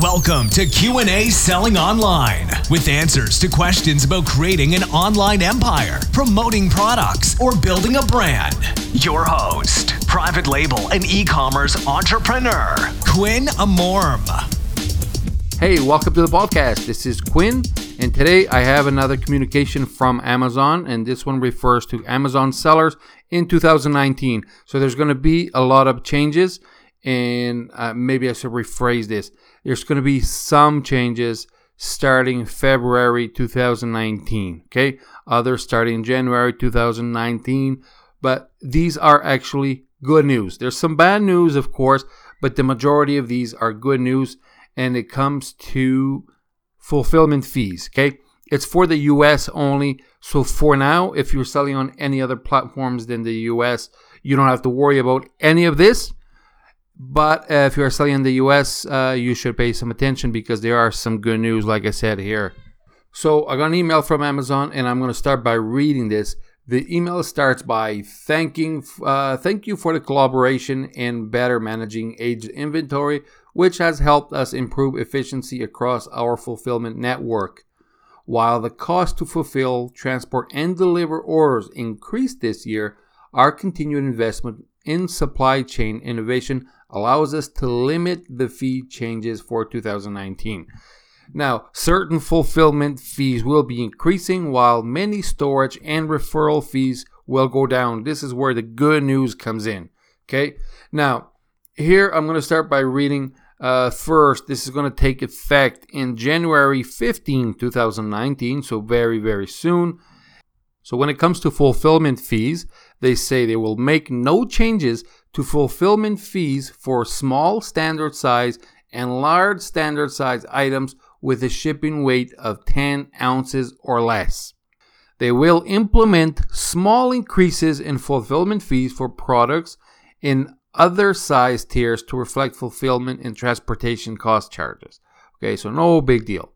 Welcome to Q&A Selling Online with answers to questions about creating an online empire, promoting products, or building a brand. Your host, private label and e-commerce entrepreneur, Quinn Amorm. Hey, welcome to the podcast. This is Quinn, and today I have another communication from Amazon, and this one refers to Amazon sellers in 2019. So there's going to be a lot of changes, and uh, maybe I should rephrase this. There's going to be some changes starting February 2019. Okay, others starting January 2019, but these are actually good news. There's some bad news, of course, but the majority of these are good news and it comes to fulfillment fees. Okay, it's for the US only. So for now, if you're selling on any other platforms than the US, you don't have to worry about any of this. But uh, if you are selling in the US, uh, you should pay some attention because there are some good news, like I said here. So I got an email from Amazon, and I'm going to start by reading this. The email starts by thanking, uh, thank you for the collaboration in better managing aged inventory which has helped us improve efficiency across our fulfillment network. While the cost to fulfill, transport, and deliver orders increased this year, our continued investment in supply chain innovation allows us to limit the fee changes for 2019. Now, certain fulfillment fees will be increasing while many storage and referral fees will go down. This is where the good news comes in. Okay. Now, here I'm going to start by reading uh, first, this is going to take effect in January 15, 2019, so very, very soon. So, when it comes to fulfillment fees, they say they will make no changes to fulfillment fees for small standard size and large standard size items with a shipping weight of 10 ounces or less. They will implement small increases in fulfillment fees for products in other size tiers to reflect fulfillment and transportation cost charges. Okay, so no big deal.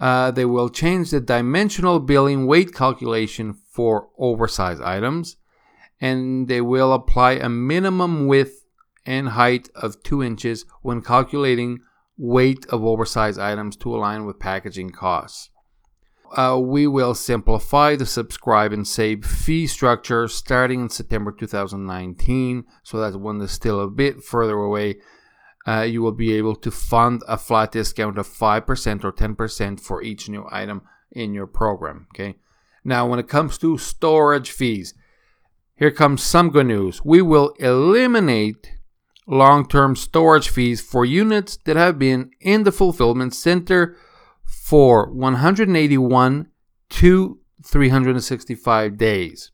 Uh, they will change the dimensional billing weight calculation for oversized items, and they will apply a minimum width and height of 2 inches when calculating weight of oversized items to align with packaging costs uh, we will simplify the subscribe and save fee structure starting in September 2019. So that one is still a bit further away. Uh, you will be able to fund a flat discount of 5% or 10% for each new item in your program. Okay. Now, when it comes to storage fees, here comes some good news. We will eliminate long term storage fees for units that have been in the fulfillment center for 181 to 365 days.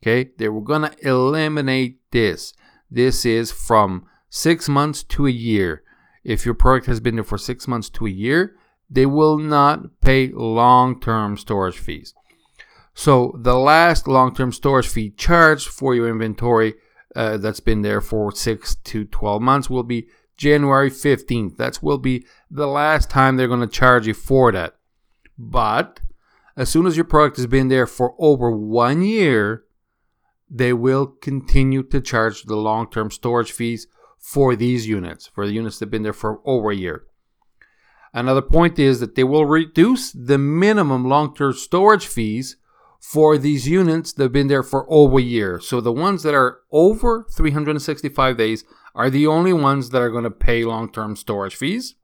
Okay, they were going to eliminate this. This is from six months to a year. If your product has been there for six months to a year, they will not pay long term storage fees. So, the last long term storage fee charged for your inventory uh, that's been there for six to 12 months will be January 15th. That will be the last time they're going to charge you for that. But as soon as your product has been there for over one year, they will continue to charge the long term storage fees for these units, for the units that have been there for over a year. Another point is that they will reduce the minimum long term storage fees for these units that have been there for over a year. So the ones that are over 365 days are the only ones that are going to pay long term storage fees.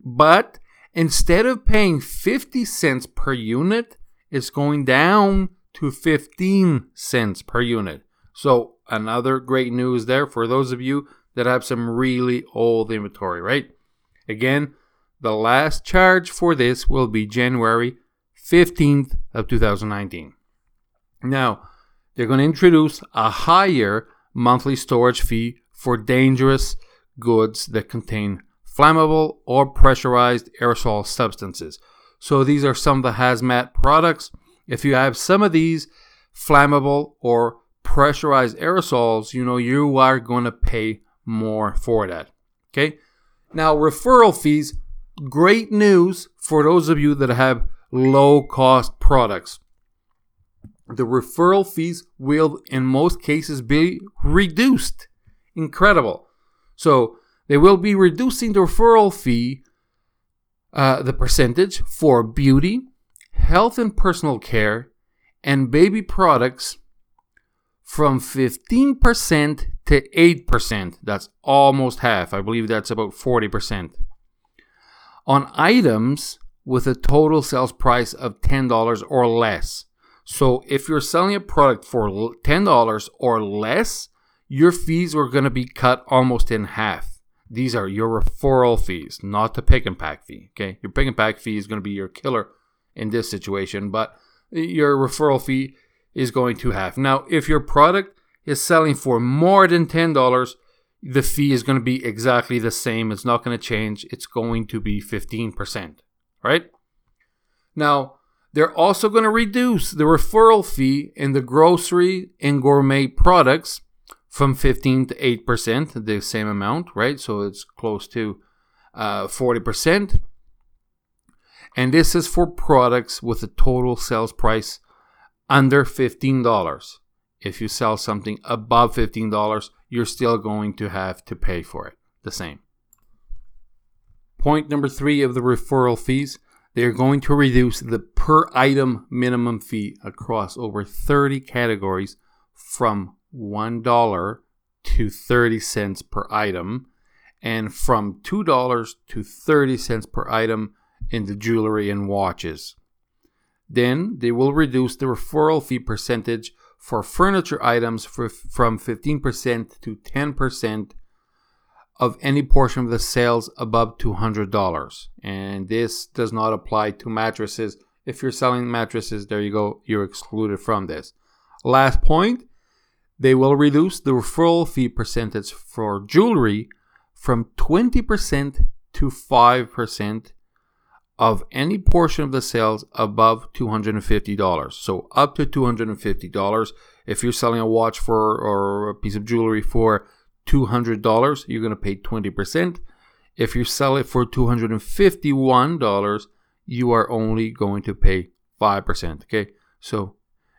But instead of paying 50 cents per unit, it's going down to 15 cents per unit. So, another great news there for those of you that have some really old inventory, right? Again, the last charge for this will be January 15th of 2019. Now, they're going to introduce a higher monthly storage fee for dangerous goods that contain flammable or pressurized aerosol substances. So these are some of the hazmat products. If you have some of these flammable or pressurized aerosols, you know you are going to pay more for that. Okay? Now, referral fees, great news for those of you that have low cost products. The referral fees will, in most cases, be reduced incredible. So They will be reducing the referral fee, uh, the percentage for beauty, health and personal care, and baby products from 15% to 8%. That's almost half. I believe that's about 40%. On items with a total sales price of $10 or less. So if you're selling a product for $10 or less, your fees are going to be cut almost in half. These are your referral fees, not the pick and pack fee. Okay, your pick and pack fee is going to be your killer in this situation, but your referral fee is going to half. Now, if your product is selling for more than $10, the fee is going to be exactly the same. It's not going to change. It's going to be 15%, right? Now, they're also going to reduce the referral fee in the grocery and gourmet products from 15 to 8%, the same amount, right? So it's close to uh, 40%. And this is for products with a total sales price under $15. If you sell something above $15, you're still going to have to pay for it the same. Point number three of the referral fees they are going to reduce the per item minimum fee across over 30 categories from $1 to 30 cents per item and from $2 to 30 cents per item in the jewelry and watches. Then they will reduce the referral fee percentage for furniture items for, from 15% to 10% of any portion of the sales above $200. And this does not apply to mattresses. If you're selling mattresses, there you go, you're excluded from this. Last point they will reduce the referral fee percentage for jewelry from 20% to 5% of any portion of the sales above $250. So up to $250. If you're selling a watch for or a piece of jewelry for $200, you're going to pay 20%. If you sell it for $251, you are only going to pay 5%. Okay. So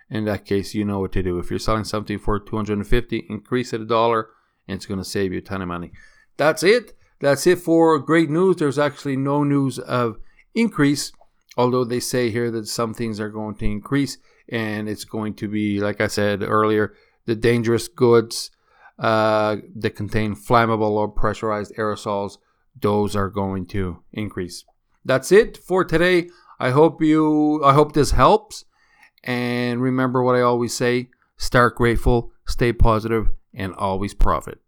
in that case, you know what to do. If you're selling something for 250, increase it a dollar and it's going to save you a ton of money. That's it. That's it for great news. There's actually no news of increase, although they say here that some things are going to increase and it's going to be, like I said earlier, the dangerous goods uh, that contain flammable or pressurized aerosols, those are going to increase. That's it for today. I hope you I hope this helps. And remember what I always say, start grateful, stay positive, and always profit.